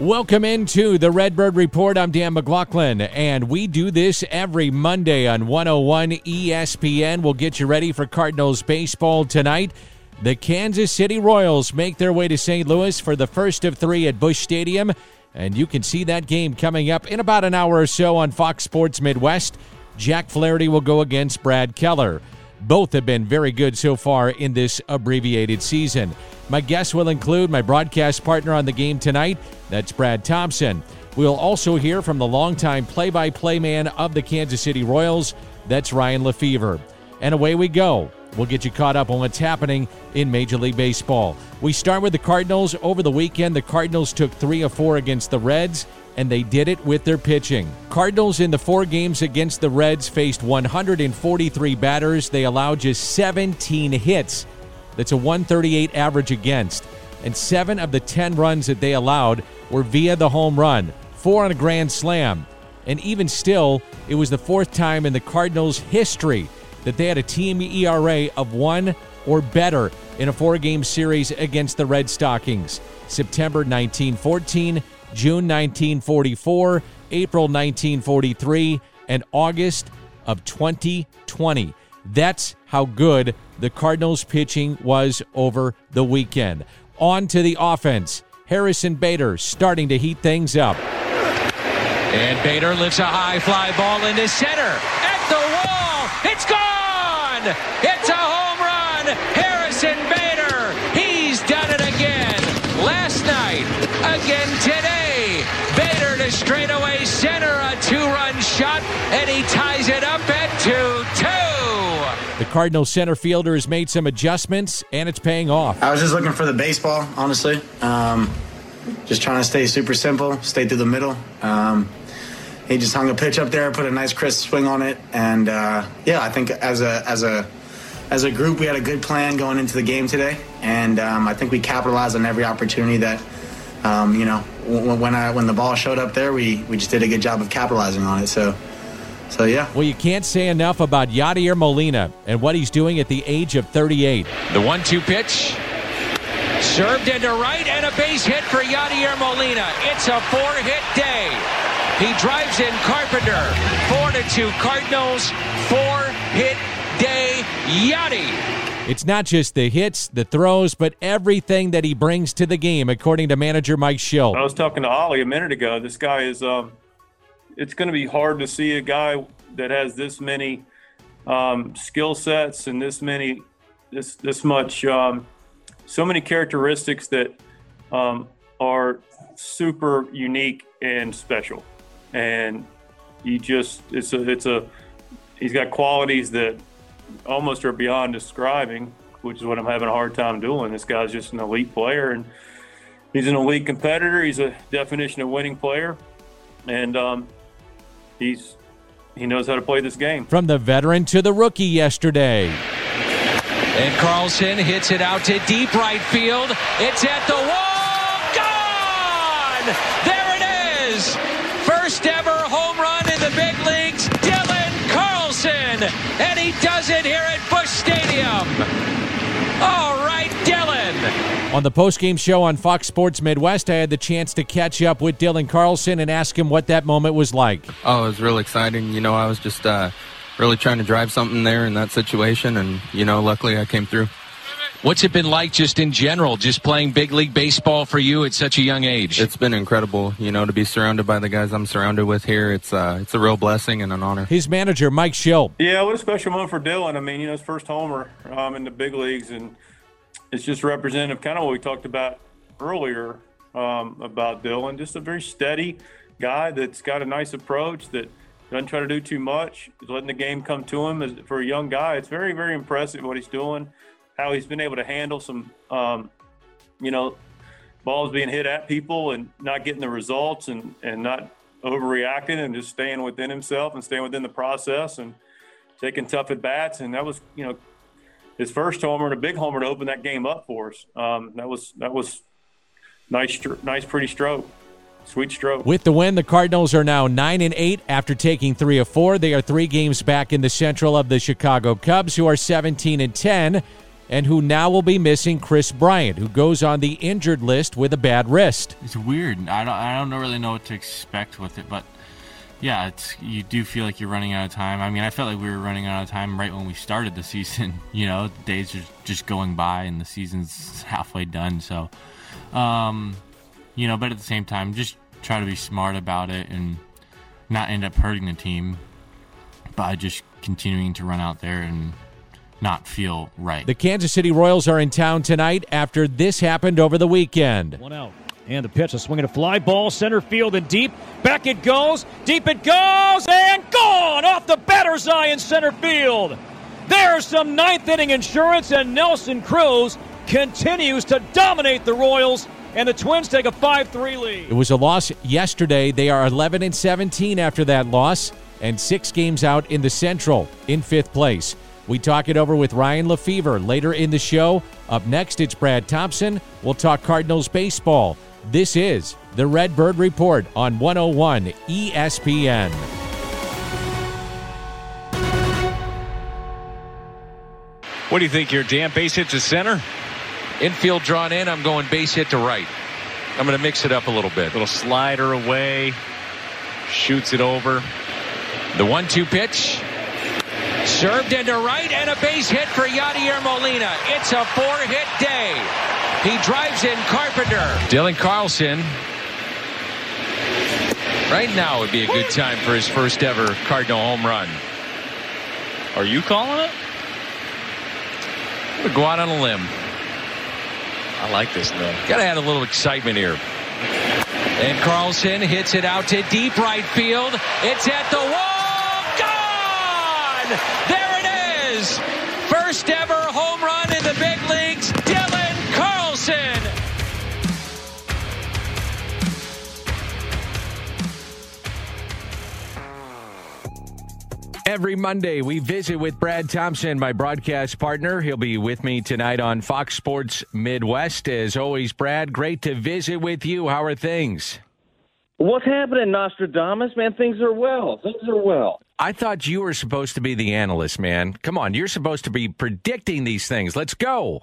Welcome into the Redbird Report. I'm Dan McLaughlin, and we do this every Monday on 101 ESPN. We'll get you ready for Cardinals baseball tonight. The Kansas City Royals make their way to St. Louis for the first of three at Busch Stadium, and you can see that game coming up in about an hour or so on Fox Sports Midwest. Jack Flaherty will go against Brad Keller. Both have been very good so far in this abbreviated season. My guests will include my broadcast partner on the game tonight, that's Brad Thompson. We'll also hear from the longtime play by play man of the Kansas City Royals, that's Ryan Lefebvre. And away we go. We'll get you caught up on what's happening in Major League Baseball. We start with the Cardinals. Over the weekend, the Cardinals took three of four against the Reds, and they did it with their pitching. Cardinals in the four games against the Reds faced 143 batters. They allowed just 17 hits. That's a 138 average against. And seven of the 10 runs that they allowed were via the home run, four on a grand slam. And even still, it was the fourth time in the Cardinals' history that they had a team ERA of one or better in a four game series against the Red Stockings. September 1914, June 1944, April 1943, and August of 2020. That's how good the Cardinals pitching was over the weekend. On to the offense. Harrison Bader starting to heat things up. And Bader lifts a high fly ball into center. At the wall. It's gone. It's a home run. Straightaway center. A two-run shot. And he ties it up at 2-2. The Cardinals center fielder has made some adjustments, and it's paying off. I was just looking for the baseball, honestly. Um, just trying to stay super simple, stay through the middle. Um, he just hung a pitch up there, put a nice crisp swing on it, and uh, yeah, I think as a as a as a group, we had a good plan going into the game today, and um, I think we capitalized on every opportunity that um, you know when, when I when the ball showed up there, we we just did a good job of capitalizing on it. So. So yeah. Well, you can't say enough about Yadier Molina and what he's doing at the age of 38. The one-two pitch. Served into right and a base hit for Yadier Molina. It's a four-hit day. He drives in Carpenter. Four to two Cardinals. Four-hit day. Yadi. It's not just the hits, the throws, but everything that he brings to the game, according to manager Mike Shildt. I was talking to Ollie a minute ago. This guy is. Um, it's going to be hard to see a guy that has this many um, skill sets and this many, this this much, um, so many characteristics that um, are super unique and special. And he just it's a it's a he's got qualities that almost are beyond describing, which is what I'm having a hard time doing. This guy's just an elite player and he's an elite competitor. He's a definition of winning player, and um, he's he knows how to play this game. From the veteran to the rookie yesterday. And Carlson hits it out to deep right field. It's at the wall. Gone! There On the postgame show on Fox Sports Midwest, I had the chance to catch up with Dylan Carlson and ask him what that moment was like. Oh, it was real exciting. You know, I was just uh, really trying to drive something there in that situation, and, you know, luckily I came through. What's it been like just in general, just playing big league baseball for you at such a young age? It's been incredible, you know, to be surrounded by the guys I'm surrounded with here. It's uh, it's a real blessing and an honor. His manager, Mike Shildt. Yeah, what a special moment for Dylan. I mean, you know, his first homer um, in the big leagues, and it's just representative, kind of what we talked about earlier um, about Dylan. Just a very steady guy that's got a nice approach that doesn't try to do too much. He's letting the game come to him. For a young guy, it's very, very impressive what he's doing. How he's been able to handle some, um, you know, balls being hit at people and not getting the results and and not overreacting and just staying within himself and staying within the process and taking tough at bats. And that was, you know, his first homer and a big homer to open that game up for us. Um, that was that was nice, nice, pretty stroke. Sweet stroke. With the win, the Cardinals are now 9 and 8 after taking 3 of 4. They are 3 games back in the central of the Chicago Cubs who are 17 and 10. and who now will be missing Kris Bryant, who goes on the injured list with a bad wrist. It's weird. I don't. I don't really know what to expect with it, but yeah, it's you do feel like you're running out of time. I mean, I felt like we were running out of time right when we started the season. You know, the days are just going by and the season's halfway done. So, um, you know, but at the same time, just try to be smart about it and not end up hurting the team by just continuing to run out there and not feel right. The Kansas City Royals are in town tonight after this happened over the weekend. One out. And the pitch, a swing and a fly ball, center field and deep. Back it goes, deep it goes, and gone off the batter's eye in center field. There's some ninth inning insurance, and Nelson Cruz continues to dominate the Royals, and the Twins take a 5 3 lead. It was a loss yesterday. They are 11 and 17 after that loss, and six games out in the Central in fifth place. We talk it over with Ryan Lefebvre later in the show. Up next, it's Brad Thompson. We'll talk Cardinals baseball. This is the Redbird Report on 101 ESPN. What do you think here, Dan? Base hit to center? Infield drawn in. I'm going base hit to right. I'm going to mix it up a little bit. Little slider away. Shoots it over. The one two pitch. Served into right and a base hit for Yadier Molina. It's a four hit day. He drives in Carpenter. Dylan Carlson. Right now would be a good time for his first ever Cardinal home run. Are you calling it? I'm gonna go out on a limb. I like this though. Gotta add a little excitement here. And Carlson hits it out to deep right field. It's at the wall. Gone! There it is. Every Monday, we visit with Brad Thompson, my broadcast partner. He'll be with me tonight on Fox Sports Midwest. As always, Brad, great to visit with you. How are things? What's happening, Nostradamus? Man, things are well. Things are well. I thought you were supposed to be the analyst, man. Come on, you're supposed to be predicting these things. Let's go.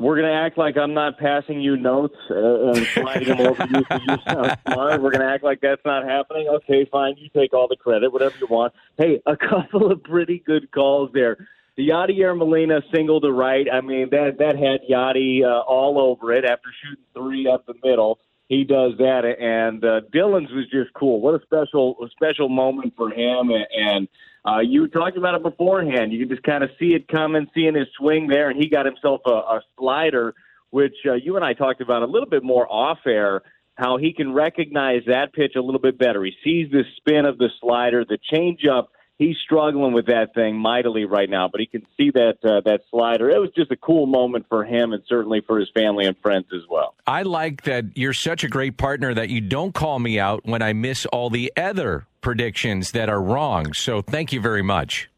We're going to act like I'm not passing you notes uh, and sliding them over you so you sound smart. We're going to act like that's not happening. Okay, fine. You take all the credit, whatever you want. Hey, a couple of pretty good calls there. The Yadier Molina single to right. I mean, that that had Yadi uh, all over it after shooting three up the middle. He does that, and uh, Dylan's was just cool. What a special, a special moment for him. And, and uh, you talked about it beforehand. You can just kind of see it coming, seeing his swing there, and he got himself a, a slider, which uh, you and I talked about a little bit more off air. How he can recognize that pitch a little bit better. He sees the spin of the slider, the changeup he's struggling with that thing mightily right now, but he can see that uh, that slider. It was just a cool moment for him and certainly for his family and friends as well. I like that you're such a great partner that you don't call me out when I miss all the other predictions that are wrong. So thank you very much.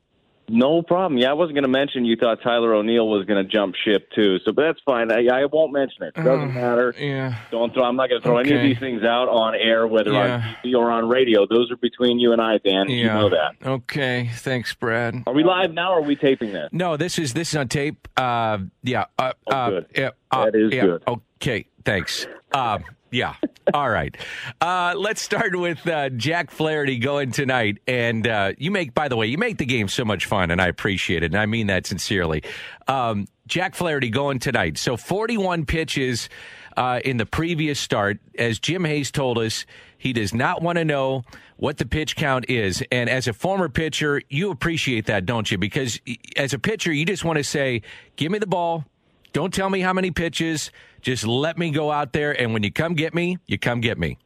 No problem. Yeah, I wasn't going to mention you thought Tyler O'Neill was going to jump ship too, so but that's fine. I, I won't mention it. Doesn't matter. Yeah. Don't throw. I'm not going to throw any of these things out on air, whether Yeah. on TV or on radio. Those are between you and I, Dan. You know that. Okay. Thanks, Brad. Are we live now? or Are we taping this? No, this is this is on tape. Uh, yeah. Uh, Oh, uh, good. Yeah, uh, That is yeah, good. Okay. Thanks. Yeah. All right. Uh, let's start with uh, Jack Flaherty going tonight. And uh, you make, by the way, you make the game so much fun, and I appreciate it. And I mean that sincerely. Um, Jack Flaherty going tonight. So 41 pitches uh, in the previous start. As Jim Hayes told us, he does not want to know what the pitch count is. And as a former pitcher, you appreciate that, don't you? Because as a pitcher, you just want to say, give me the ball. Don't tell me how many pitches. Just let me go out there. And when you come get me, you come get me.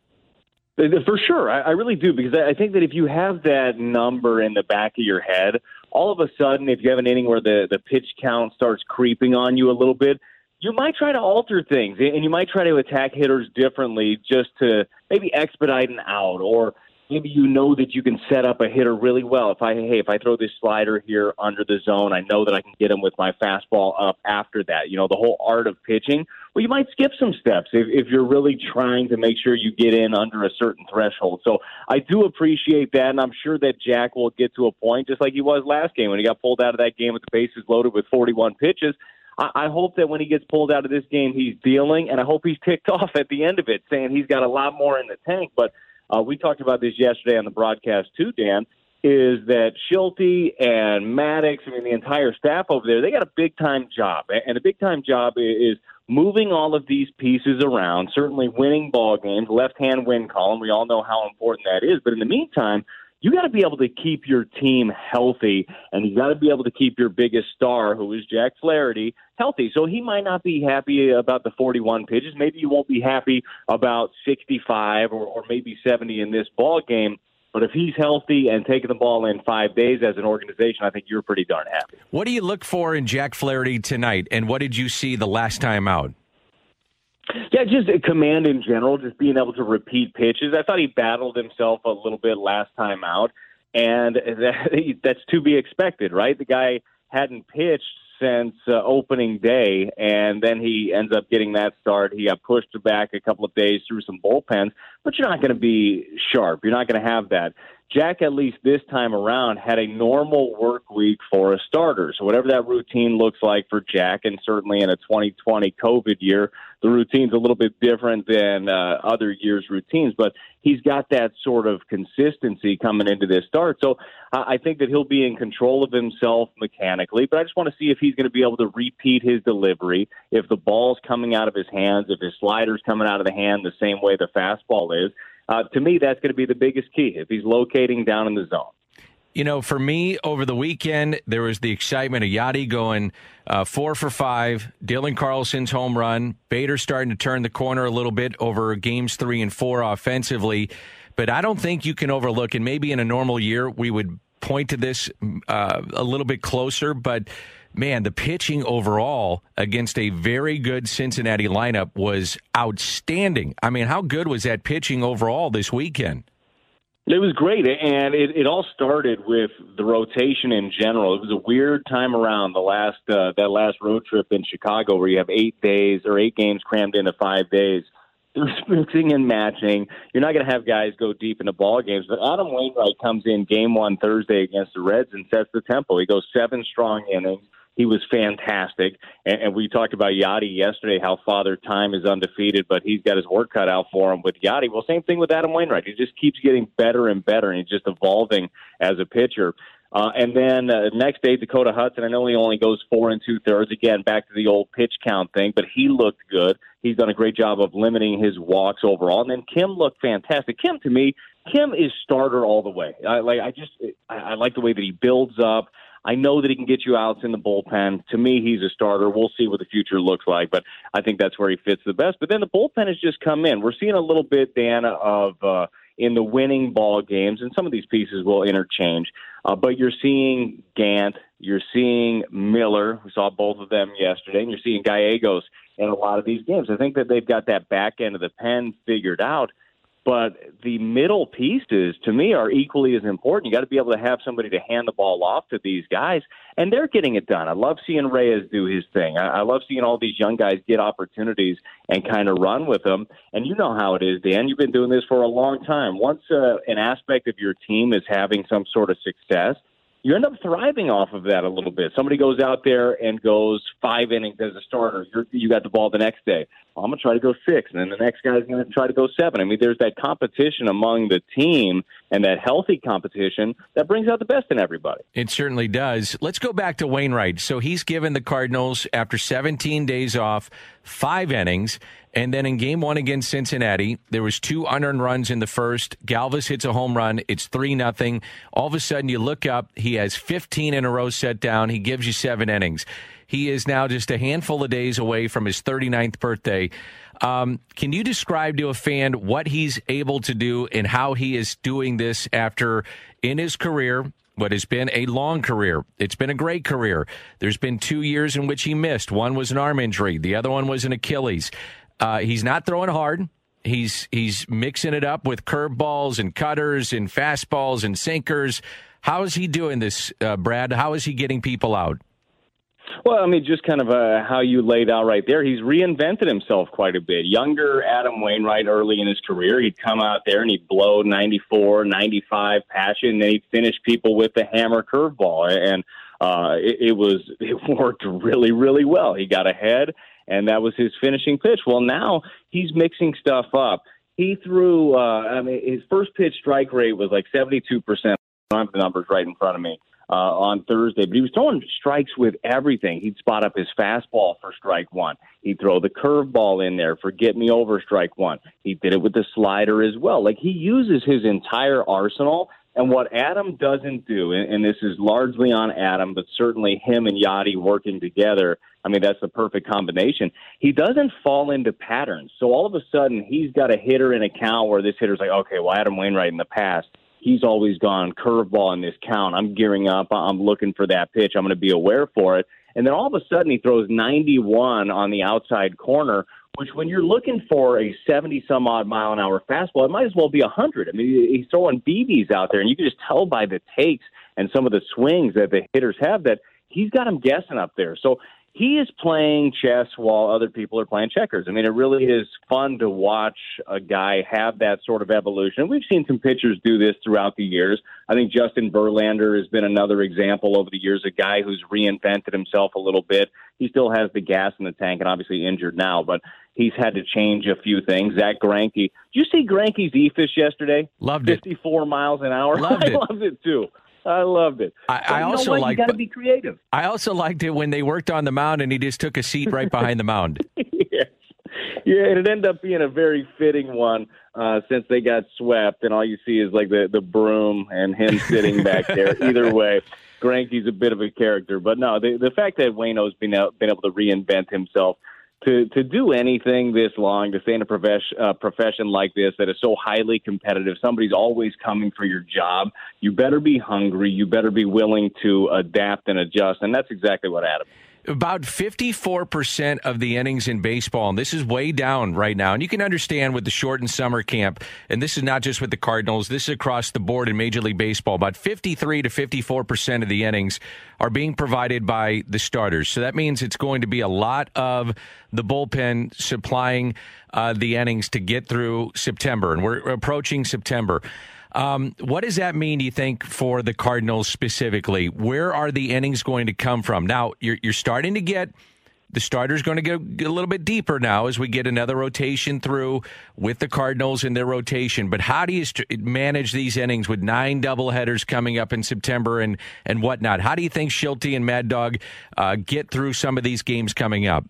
Uh, for sure, I, I really do because I I think that if you have that number in the back of your head, all of a sudden, if you have an inning where the the pitch count starts creeping on you a little bit, you might try to alter things and you might try to attack hitters differently just to maybe expedite an out or maybe you know that you can set up a hitter really well. If I hey, if I throw this slider here under the zone, I know that I can get him with my fastball up after that. You know, the whole art of pitching. Well, you might skip some steps if, if you're really trying to make sure you get in under a certain threshold. So I do appreciate that, and I'm sure that Jack will get to a point just like he was last game when he got pulled out of that game with the bases loaded with 41 pitches. I, I hope that when he gets pulled out of this game, he's dealing, and I hope he's ticked off at the end of it, saying he's got a lot more in the tank. But uh, we talked about this yesterday on the broadcast too, Dan. Is that Schulte and Maddux, I mean, the entire staff over there. They got a big time job, and a big time job is moving all of these pieces around. Certainly, winning ball games, left hand win column. We all know how important that is. But in the meantime, you got to be able to keep your team healthy, and you got to be able to keep your biggest star, who is Jack Flaherty, healthy. So he might not be happy about the 41 pitches. Maybe you won't be happy about 65 or, or maybe 70 in this ball game. But if he's healthy and taking the ball in five days as an organization, I think you're pretty darn happy. What do you look for in Jack Flaherty tonight, and what did you see the last time out? Yeah, just command in general, just being able to repeat pitches. I thought he battled himself a little bit last time out, and that, that's to be expected, right? The guy hadn't pitched since uh, opening day, and then he ends up getting that start. He got pushed back a couple of days through some bullpens, but you're not going to be sharp. You're not going to have that. Jack, at least this time around, had a normal work week for a starter. So, whatever that routine looks like for Jack, and certainly in a 2020 COVID year, the routine's a little bit different than uh, other years' routines, but he's got that sort of consistency coming into this start. So, I think that he'll be in control of himself mechanically, but I just want to see if he's going to be able to repeat his delivery, if the ball's coming out of his hands, if his slider's coming out of the hand the same way the fastball is uh, to me, that's going to be the biggest key if he's locating down in the zone. You know, for me, over the weekend, there was the excitement of Yadi going uh, four for five, Dylan Carlson's home run, Bader starting to turn the corner a little bit over games three and four offensively. But I don't think you can overlook, and maybe in a normal year, we would point to this uh, a little bit closer, but man, the pitching overall against a very good Cincinnati lineup was outstanding. I mean, how good was that pitching overall this weekend? It was great, and it, it all started with the rotation in general. It was a weird time around the last uh, that last road trip in Chicago, where you have eight days or eight games crammed into five days. There's mixing and matching. You're not going to have guys go deep into ball games, but Adam Wainwright comes in game one Thursday against the Reds and sets the tempo. He goes seven strong innings he was fantastic. And, and we talked about Yadi yesterday, how Father Time is undefeated, but he's got his work cut out for him with Yadi. Well, same thing with Adam Wainwright. He just keeps getting better and better, and he's just evolving as a pitcher. Uh, and then uh, next day, Dakota Hudson. I know he only goes four and two thirds. Again, back to the old pitch count thing, but he looked good. He's done a great job of limiting his walks overall. And then Kim looked fantastic. Kim, to me, Kim is starter all the way. I like. I just. I, I like the way that he builds up. I know that he can get you outs in the bullpen. To me, he's a starter. We'll see what the future looks like, but I think that's where he fits the best. But then the bullpen has just come in. We're seeing a little bit, Dan, of uh, in the winning ball games, and some of these pieces will interchange. Uh, but you're seeing Gant, you're seeing Miller. We saw both of them yesterday, and you're seeing Gallegos in a lot of these games. I think that they've got that back end of the pen figured out. But the middle pieces, to me, are equally as important. You got to be able to have somebody to hand the ball off to these guys, and they're getting it done. I love seeing Reyes do his thing. I, I love seeing all these young guys get opportunities and kind of run with them. And you know how it is, Dan. You've been doing this for a long time. Once uh, an aspect of your team is having some sort of success, you end up thriving off of that a little bit. Somebody goes out there and goes five innings as a starter. You're, you got the ball the next day. I'm going to try to go six, and then the next guy's going to try to go seven. I mean, there's that competition among the team and that healthy competition that brings out the best in everybody. It certainly does. Let's go back to Wainwright. So he's given the Cardinals, after 17 days off, five innings. And then in game one against Cincinnati, there was two unearned runs in the first. Galvis hits a home run. It's three nothing. All of a sudden, you look up. He has 15 in a row set down. He gives you seven innings. He is now just a handful of days away from his 39th birthday. Um, can you describe to a fan what he's able to do and how he is doing this after in his career? What has been a long career. It's been a great career. There's been two years in which he missed. One was an arm injury. The other one was an Achilles. Uh, he's not throwing hard. He's he's mixing it up with curveballs and cutters and fastballs and sinkers. How is he doing this, uh, Brad? How is he getting people out? Well, I mean, just kind of uh, how you laid out right there. He's reinvented himself quite a bit. Younger Adam Wainwright early in his career, he'd come out there and he'd blow 94, 95 passion, and then he'd finish people with the hammer curveball. And uh, it, it was it worked really, really well. He got ahead, and that was his finishing pitch. Well, now he's mixing stuff up. He threw, uh, I mean, his first pitch strike rate was like 72%. I don't have the numbers right in front of me uh, on Thursday, but he was throwing strikes with everything. He'd spot up his fastball for strike one. He'd throw the curveball in there for get me over strike one. He did it with the slider as well. Like he uses his entire arsenal. And what Adam doesn't do, and, and this is largely on Adam, but certainly him and Yadi working together, I mean, that's the perfect combination. He doesn't fall into patterns. So all of a sudden, he's got a hitter in a count where this hitter's like, okay, well, Adam Wainwright in the past, he's always gone curveball in this count. I'm gearing up. I'm looking for that pitch. I'm going to be aware for it. And then all of a sudden, he throws 91 on the outside corner which when you're looking for a 70 some odd mile an hour fastball, it might as well be 100. I mean, he's throwing BBs out there, and you can just tell by the takes and some of the swings that the hitters have that he's got them guessing up there. So he is playing chess while other people are playing checkers. I mean, it really is fun to watch a guy have that sort of evolution. We've seen some pitchers do this throughout the years. I think Justin Verlander has been another example over the years, a guy who's reinvented himself a little bit. He still has the gas in the tank and obviously injured now, but he's had to change a few things. Zack Greinke. Did you see Greinke's eephus yesterday? Loved it. 54 miles an hour. Loved it. I loved it too. I loved it. I, I also like you got to be creative. I also liked it when they worked on the mound and he just took a seat right behind the mound. yes. Yeah, and it ended up being a very fitting one uh, since they got swept, and all you see is like the the broom and him sitting back there. Either way, Greinke's a bit of a character, but no, the the fact that Wayno's been out, been able to reinvent himself to to do anything this long, to stay in a profession uh, profession like this that is so highly competitive, somebody's always coming for your job. You better be hungry. You better be willing to adapt and adjust, and that's exactly what Adam. About 54% of the innings in baseball, and this is way down right now. And you can understand with the shortened summer camp, and this is not just with the Cardinals, this is across the board in Major League Baseball. About 53 to 54% of the innings are being provided by the starters. So that means it's going to be a lot of the bullpen supplying uh, the innings to get through September. And we're approaching September. Um, what does that mean, do you think, for the Cardinals specifically? Where are the innings going to come from? Now, you're, you're starting to get the starter's going to get, a little bit deeper now as we get another rotation through with the Cardinals in their rotation. But how do you manage these innings with nine doubleheaders coming up in September and, and whatnot? How do you think Shilty and Mad Dog uh, get through some of these games coming up?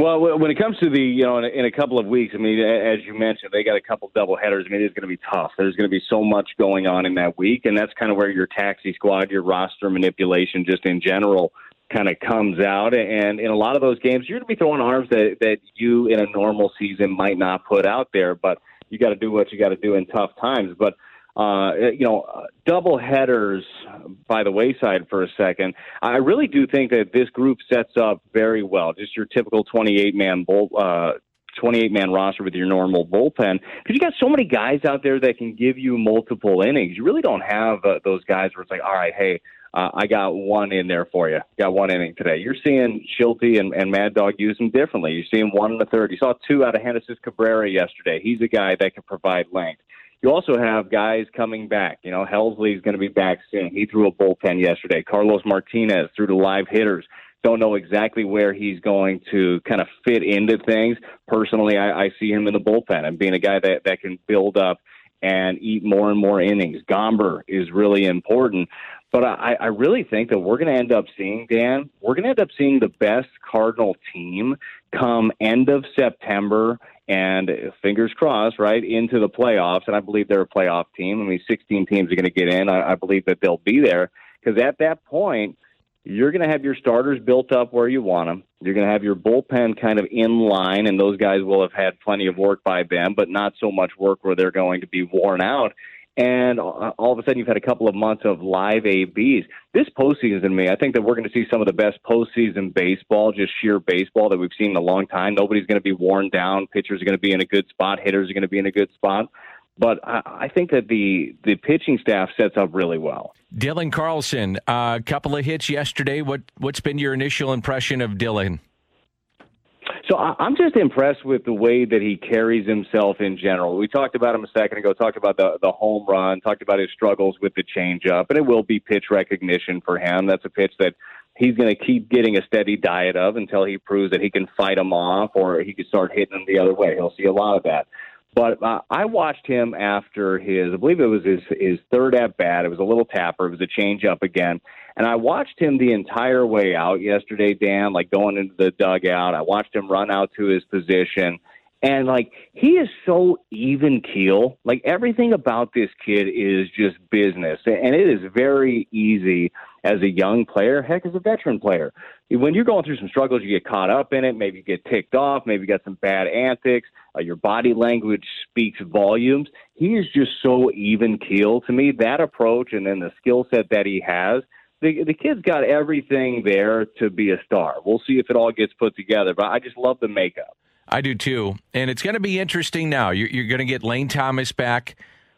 Well, when it comes to the, you know, in a, in a couple of weeks, I mean, as you mentioned, they got a couple double headers. I mean, it's going to be tough. There's going to be so much going on in that week, and that's kind of where your taxi squad, your roster manipulation, just in general, kind of comes out. And in a lot of those games, you're going to be throwing arms that that you in a normal season might not put out there, but you got to do what you got to do in tough times. But uh, you know, double headers by the wayside for a second. I really do think that this group sets up very well. Just your typical 28 man bull, uh, 28 man roster with your normal bullpen because you got so many guys out there that can give you multiple innings. You really don't have uh, those guys where it's like, all right, hey, uh, I got one in there for you. Got one inning today. You're seeing Shilty and, and Mad Dog use them differently. You're seeing one in the third. You saw two out of Genesis Cabrera yesterday. He's a guy that can provide length. You also have guys coming back. You know, Helsley's going to be back soon. He threw a bullpen yesterday. Carlos Martinez threw to live hitters. Don't know exactly where he's going to kind of fit into things. Personally, I, I see him in the bullpen and being a guy that, that can build up and eat more and more innings. Gomber is really important. But I, I really think that we're going to end up seeing, Dan, we're going to end up seeing the best Cardinal team come end of September and fingers crossed, right, into the playoffs. And I believe they're a playoff team. I mean, 16 teams are going to get in. I, I believe that they'll be there because at that point, you're going to have your starters built up where you want them. You're going to have your bullpen kind of in line, and those guys will have had plenty of work by then, but not so much work where they're going to be worn out. And all of a sudden, you've had a couple of months of live ABs. This postseason, to me, I think that we're going to see some of the best postseason baseball, just sheer baseball that we've seen in a long time. Nobody's going to be worn down. Pitchers are going to be in a good spot. Hitters are going to be in a good spot. But I, I think that the the pitching staff sets up really well. Dylan Carlson, a uh, couple of hits yesterday. What what's been your initial impression of Dylan? So I, I'm just impressed with the way that he carries himself in general. We talked about him a second ago. Talked about the the home run. Talked about his struggles with the changeup, and it will be pitch recognition for him. That's a pitch that he's going to keep getting a steady diet of until he proves that he can fight them off, or he can start hitting them the other way. He'll see a lot of that. But uh, I watched him after his, I believe it was his his third at bat. It was a little tapper. It was a change up again, and I watched him the entire way out yesterday, Dan. Like going into the dugout, I watched him run out to his position, and like he is so even keel. Like everything about this kid is just business, and it is very easy as a young player, heck, as a veteran player. When you're going through some struggles, you get caught up in it. Maybe you get ticked off. Maybe you got some bad antics. Uh, your body language speaks volumes. He is just so even keel to me. That approach and then the skill set that he has. The, the kid's got everything there to be a star. We'll see if it all gets put together, but I just love the makeup. I do too. And it's going to be interesting now. You're, you're going to get Lane Thomas back,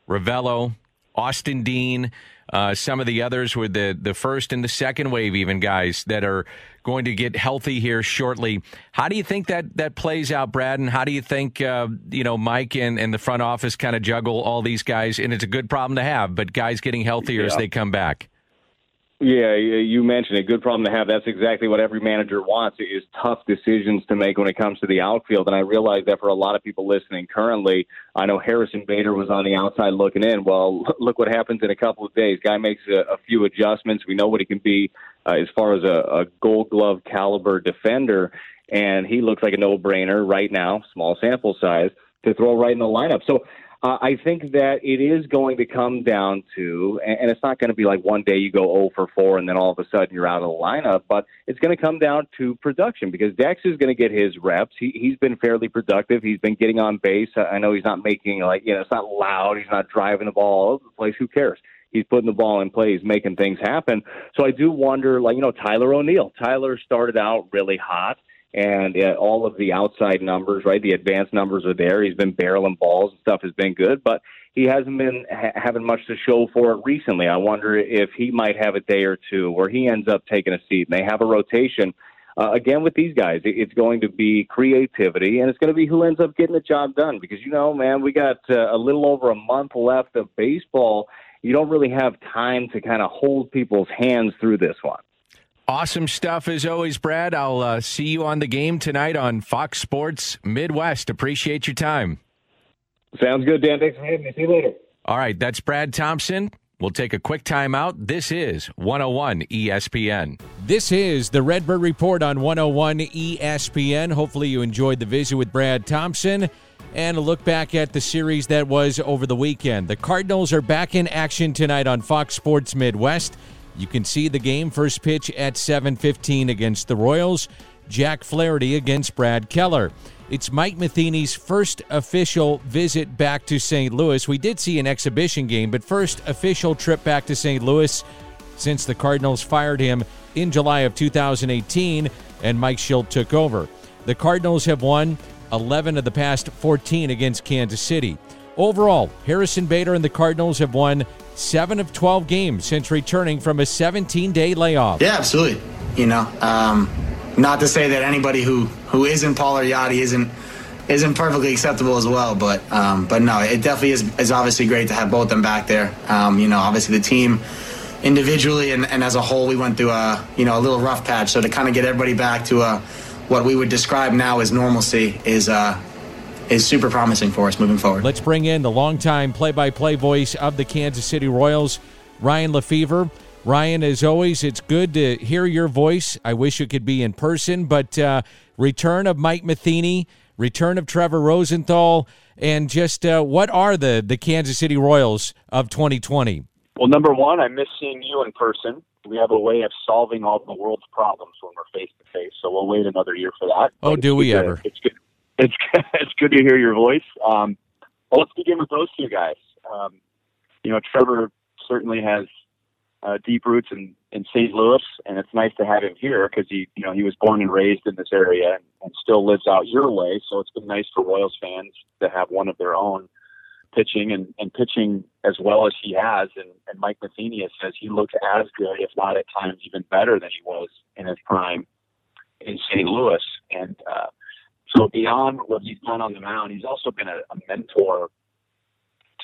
Ravelo, Austin Dean, uh, some of the others with the, the first and the second wave, even guys that are going to get healthy here shortly. How do you think that, that plays out, Brad? And how do you think, uh, you know, Mike and, and the front office kind of juggle all these guys? And it's a good problem to have, but guys getting healthier yeah. as they come back. Yeah, you mentioned a good problem to have. That's exactly what every manager wants is tough decisions to make when it comes to the outfield. And I realize that for a lot of people listening currently, I know Harrison Bader was on the outside looking in. Well, look what happens in a couple of days. Guy makes a, a few adjustments. We know what he can be uh, as far as a, a gold glove caliber defender. And he looks like a no brainer right now, small sample size, to throw right in the lineup. So uh, I think that it is going to come down to, and it's not going to be like one day you go 0 for 4 and then all of a sudden you're out of the lineup, but it's going to come down to production because Dex is going to get his reps. He, he's been fairly productive. He's been getting on base. I know he's not making like, you know, it's not loud. He's not driving the ball all over the place. Who cares? He's putting the ball in play. He's making things happen. So I do wonder, like, you know, Tyler O'Neill. Tyler started out really hot and uh, all of the outside numbers, right? The advanced numbers are there. He's been barreling balls and stuff has been good, but he hasn't been ha- having much to show for it recently. I wonder if he might have a day or two where he ends up taking a seat and they have a rotation. Uh, again, with these guys, it's going to be creativity and it's going to be who ends up getting the job done because, you know, man, we got uh, a little over a month left of baseball. You don't really have time to kind of hold people's hands through this one. Awesome stuff as always, Brad. I'll uh, see you on the game tonight on Fox Sports Midwest. Appreciate your time. Sounds good, Dan. Thanks for having me. See you later. All right, that's Brad Thompson. We'll take a quick timeout. This is 101 ESPN. This is the Redbird Report on 101 ESPN. Hopefully, you enjoyed the visit with Brad Thompson and a look back at the series that was over the weekend. The Cardinals are back in action tonight on Fox Sports Midwest. You can see the game first pitch at 7:15 against the Royals. Jack Flaherty against Brad Keller. It's Mike Matheny's first official visit back to St. Louis. We did see an exhibition game, but first official trip back to St. Louis since the Cardinals fired him in July of 2018 and Mike Shildt took over. The Cardinals have won 11 of the past 14 against Kansas City. Overall, Harrison Bader and the Cardinals have won seven of 12 games since returning from a 17 day layoff. Yeah, absolutely. You know, um, not to say that anybody who, who isn't Paul or Yadi isn't isn't perfectly acceptable as well, but um, but no, it definitely is, is obviously great to have both them back there. Um, you know, obviously the team individually and, and as a whole, we went through a you know a little rough patch. So to kind of get everybody back to a what we would describe now as normalcy is uh, is super promising for us moving forward. Let's bring in the longtime play-by-play voice of the Kansas City Royals, Ryan Lefebvre. Ryan, as always, it's good to hear your voice. I wish it could be in person, but uh, return of Mike Matheny, return of Trevor Rosenthal, and just uh, what are the the Kansas City Royals of 2020? Well, number one, I miss seeing you in person. We have a way of solving all the world's problems when we're face to face, so we'll wait another year for that. Oh, do we ever? it's good it's it's good to hear your voice. Um, well, let's begin with those two guys. Um, you know, Trevor certainly has uh, deep roots in in St. Louis, and it's nice to have him here because he, you know, he was born and raised in this area and, and still lives out your way. So it's been nice for Royals fans to have one of their own pitching and, and pitching as well as he has. And, and Mike Matheny says he looks as good, if not at times even better than he was in his prime in St. Louis. And uh, So beyond what he's done on the mound, he's also been a, a mentor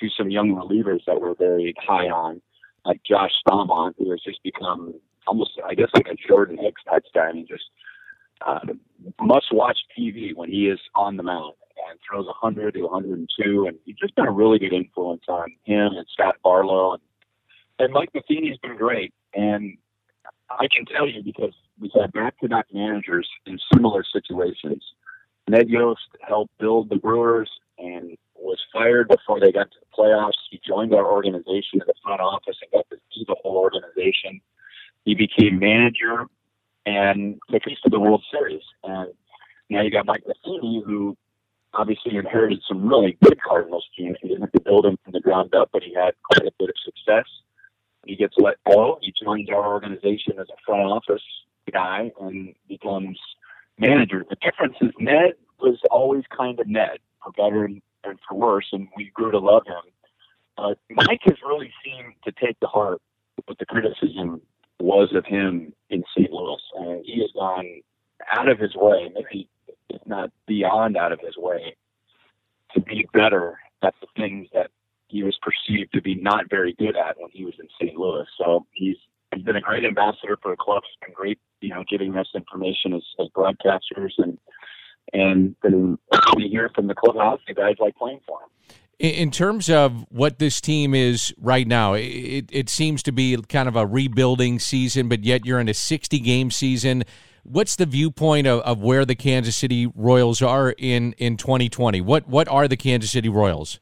to some young relievers that we're very high on, like Josh Staumont, who has just become almost, I guess, like a Jordan Hicks type guy. I mean, just uh, must watch TV when he is on the mound and throws 100 to 102. And he's just been a really good influence on him and Scott Barlow. And, and Mike Matheny's been great. And I can tell you because we've had back to back managers in similar situations. Ned Yost helped build the Brewers and was fired before they got to the playoffs. He joined our organization in the front office and got to see the whole organization. He became manager and took us to the World Series. And now you got Mike Matheny, who obviously inherited some really good Cardinals teams. He didn't have to build them from the ground up, but he had quite a bit of success. He gets let go. He joins our organization as a front office guy and becomes manager. The difference is Ned was always kind of Ned, for better and, and for worse, and we grew to love him. Uh, Mike has really seemed to take to heart what the criticism was of him in St. Louis, and he has gone out of his way, maybe if not beyond out of his way, to be better at the things that he was perceived to be not very good at when he was in St. Louis. So he's he's been a great ambassador for the club. He's been great, you know, giving us information as, as broadcasters and and been to hear from the clubhouse the guys like playing for him. In terms of what this team is right now, it, it seems to be kind of a rebuilding season, but yet you're in a 60 game season. What's the viewpoint of, of where the Kansas City Royals are in, in 2020? What what are the Kansas City Royals?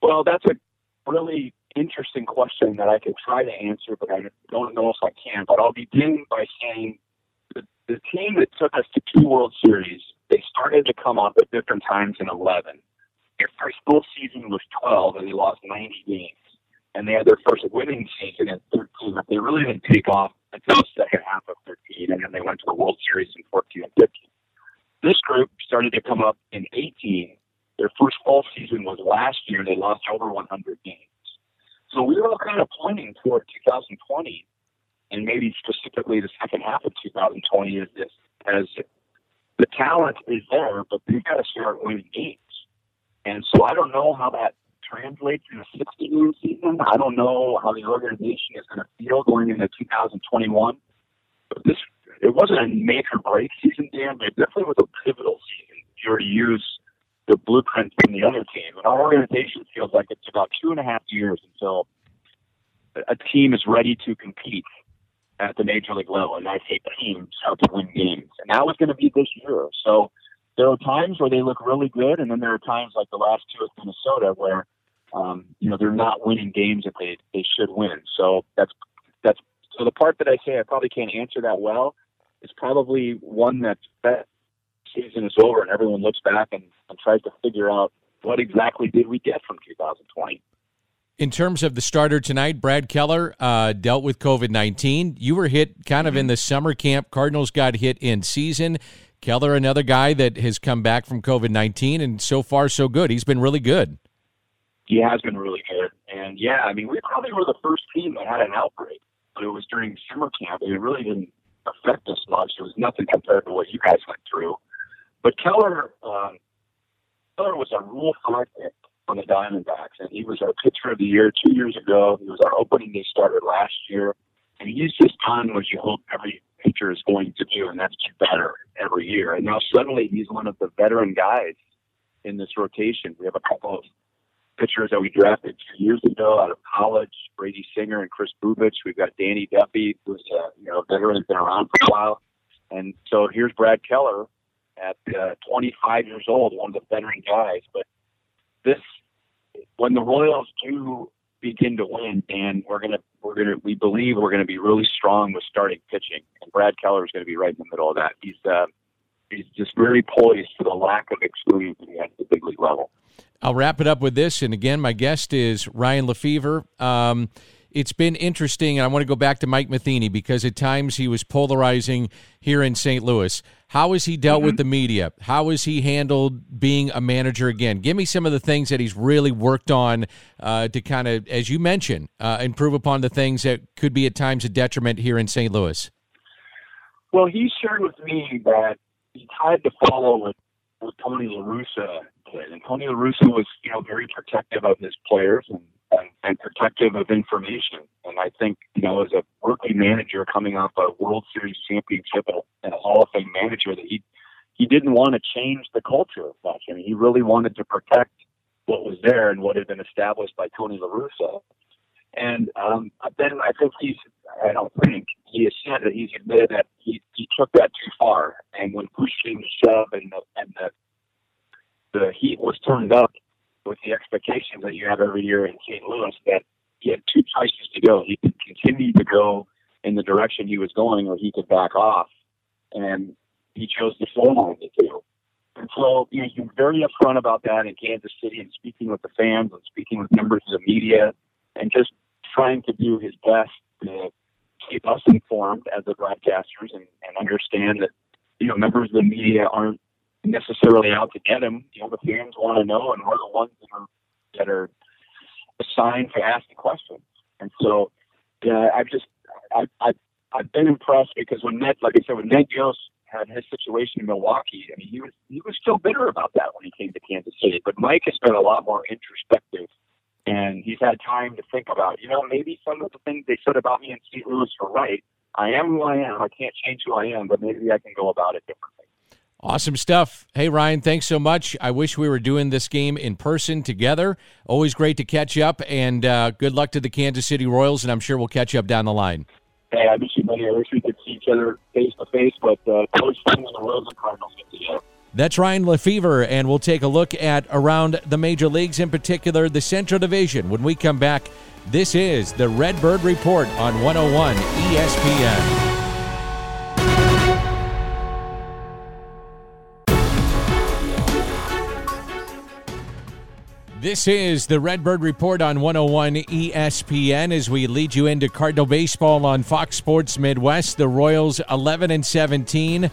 Well, that's a really interesting question that I could try to answer, but I don't know if I can. But I'll begin by saying the, the team that took us to two World Series, they started to come up at different times in 11. Their first full season was 12, and they lost 90 games. And they had their first winning season in 13, but they really didn't take off until the second half of 13, and then they went to the World Series in 14 and 15. This group started to come up in 18. Their first full season was last year. They lost over 100 games. So we were all kind of pointing toward 2020, and maybe specifically the second half of 2020 is this as the talent is there, but they've got to start winning games. And so I don't know how that translates in a 60 game season. I don't know how the organization is going to feel going into 2021. But this, it wasn't a make or break season, Dan, but it definitely was a pivotal season. If you were to the blueprint from the other team. And our organization feels like it's about two and a half years until a team is ready to compete at the major league level. And I say teams how to win games. And that was going to be this year. So there are times where they look really good, and then there are times like the last two with Minnesota where um, you know they're not winning games that they they should win. So that's that's so the part that I say I probably can't answer that well is probably one that's that season is over and everyone looks back and, and tries to figure out what exactly did we get from 2020. In terms of the starter tonight, Brad Keller uh, dealt with COVID 19. You were hit kind of in the summer camp. Cardinals got hit in season. Keller, another guy that has come back from COVID 19, and so far, so good. He's been really good. He has been really good. And yeah, I mean, we probably were the first team that had an outbreak, but it was during summer camp, and it really didn't affect us much. It was nothing compared to what you guys went through. But Keller, um, Keller was a Rule Five pick on the Diamondbacks, and he was our pitcher of the year two years ago. He was our opening day starter last year, and he's just done what you hope every pitcher is going to do, and that's get better every year. And now suddenly he's one of the veteran guys in this rotation. We have a couple of pitchers that we drafted two years ago out of college, Brady Singer and Kris Bubic. We've got Danny Duffy, who's a you know veteran, been around for a while. And so here's Brad Keller, at uh, 25 years old, one of the veteran guys. But this, when the Royals do begin to win, and we're gonna, we're gonna, we believe we're gonna be really strong with starting pitching, and Brad Keller is going to be right in the middle of that. He's, uh, he's just very poised for the lack of experience at the big league level. I'll wrap it up with this, and again, my guest is Ryan Lefebvre. Um, it's been interesting, and I want to go back to Mike Matheny because at times he was polarizing here in St. Louis. How has he dealt mm-hmm. with the media? How has he handled being a manager again? Give me some of the things that he's really worked on uh, to kind of, as you mentioned, uh, improve upon the things that could be at times a detriment here in St. Louis. Well, he shared with me that he tried to follow what, what Tony La Russa did, and Tony La Russa was you know very protective of his players and, and protective of information. And I think you know as a rookie manager coming off a World Series championship and a, Hall of Fame manager that he he didn't want to change the culture much. I mean, he really wanted to protect what was there and what had been established by Tony La Russa. And um, then I think he's, I don't think, he has said that he's admitted that he, he took that too far. And when push came to shove and the, and the, the heat was turned up with the expectations that you have every year in St. Louis, that he had two choices to go. He could continue to go in the direction he was going or he could back off. And he chose to sideline the two. And so you know, you're very upfront about that in Kansas City and speaking with the fans and speaking with members of the media and just trying to do his best to keep us informed as the broadcasters and, and understand that, you know, members of the media aren't necessarily out to get him. You know, the fans want to know and we're the ones that are that are assigned to ask the questions. And so yeah, I've just I I I've been impressed because when Ned like I said, when Ned Yost had his situation in Milwaukee, I mean, he was he was still bitter about that when he came to Kansas City. But Mike has been a lot more introspective, and he's had time to think about, you know, maybe some of the things they said about me in St. Louis were right. I am who I am. I can't change who I am, but maybe I can go about it differently. Awesome stuff. Hey, Ryan, thanks so much. I wish we were doing this game in person together. Always great to catch up, and uh, good luck to the Kansas City Royals, and I'm sure we'll catch up down the line. Hey, I miss you, buddy. I wish we could see each other face to face, but uh, Coach and the Royals and Cardinals get together. That's Ryan Lefebvre, and we'll take a look at around the major leagues, in particular the Central Division, when we come back. This is the Redbird Report on 101 ESPN. This is the Redbird Report on 101 ESPN as we lead you into Cardinal baseball on Fox Sports Midwest. The Royals 11 and 17.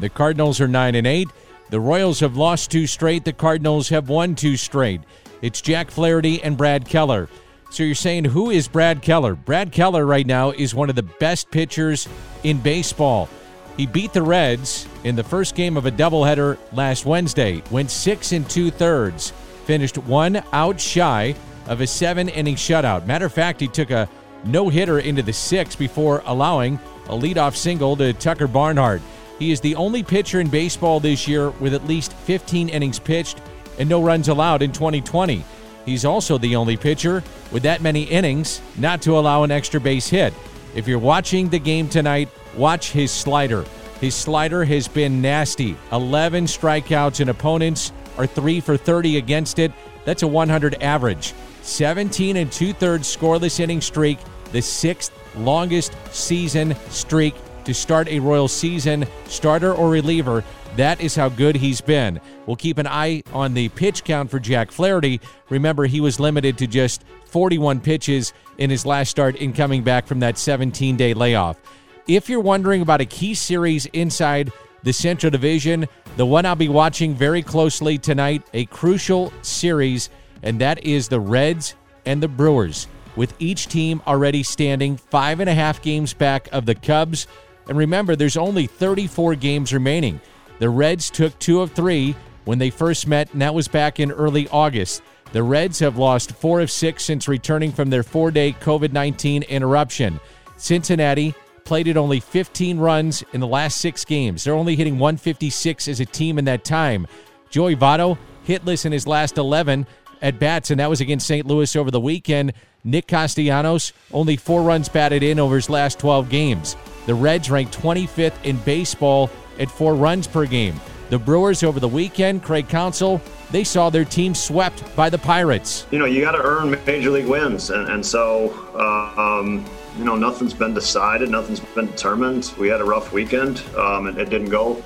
The Cardinals are 9 and 8. The Royals have lost two straight. The Cardinals have won two straight. It's Jack Flaherty and Brad Keller. So you're saying who is Brad Keller? Brad Keller right now is one of the best pitchers in baseball. He beat the Reds in the first game of a doubleheader last Wednesday. Went six and two thirds finished one out shy of a seven inning shutout. Matter of fact, he took a no hitter into the sixth before allowing a leadoff single to Tucker Barnhart. He is the only pitcher in baseball this year with at least 15 innings pitched and no runs allowed in 2020. He's also the only pitcher with that many innings not to allow an extra base hit. If you're watching the game tonight, watch his slider. His slider has been nasty 11 strikeouts and opponents are 3 for 30 against it. That's a 100 average. 17 and two thirds scoreless inning streak, the sixth longest season streak to start a Royal season, starter or reliever. That is how good he's been. We'll keep an eye on the pitch count for Jack Flaherty. Remember, he was limited to just 41 pitches in his last start in coming back from that 17 day layoff. If you're wondering about a key series inside the Central Division. The one I'll be watching very closely tonight, a crucial series, and that is the Reds and the Brewers, with each team already standing five and a half games back of the Cubs. And remember, there's only 34 games remaining. The Reds took two of three when they first met, and that was back in early August. The Reds have lost four of six since returning from their four day COVID 19 interruption. Cincinnati played at only 15 runs in the last six games. They're only hitting 156 as a team in that time. Joey Votto hitless in his last 11 at bats, and that was against St. Louis over the weekend. Nick Castellanos only four runs batted in over his last 12 games. The Reds ranked 25th in baseball at four runs per game. The Brewers over the weekend, Craig Counsell, they saw their team swept by the Pirates. You know, you got to earn major league wins, and, and so uh, um, you know, nothing's been decided, nothing's been determined. We had a rough weekend. Um, it, it, didn't go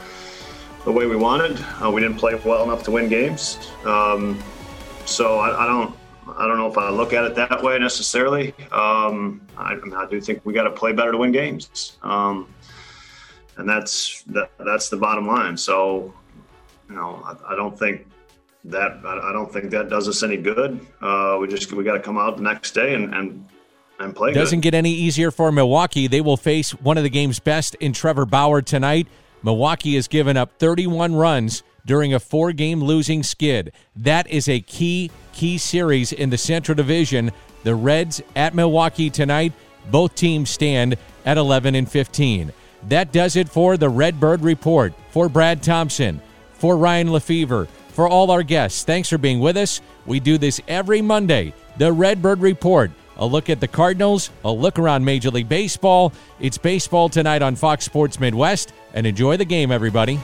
the way we wanted. Uh, we didn't play well enough to win games. Um, so I, I, don't, I don't know if I look at it that way necessarily. Um, I, I, do think we got to play better to win games, um, and that's that, that's the bottom line. So, you know, I, I don't think that I don't think that does us any good. Uh, we just we got to come out the next day and, and and play. Doesn't good. get any easier for Milwaukee. They will face one of the game's best in Trevor Bauer tonight. Milwaukee has given up 31 runs during a four game losing skid. That is a key, key series in the Central Division. The Reds at Milwaukee tonight. Both teams stand at 11 and 15. That does it for the Redbird Report. For Brad Thompson, for Ryan Lefebvre, for all our guests, thanks for being with us. We do this every Monday. The Redbird Report. A look at the Cardinals, a look around Major League Baseball. It's baseball tonight on Fox Sports Midwest, and enjoy the game, everybody.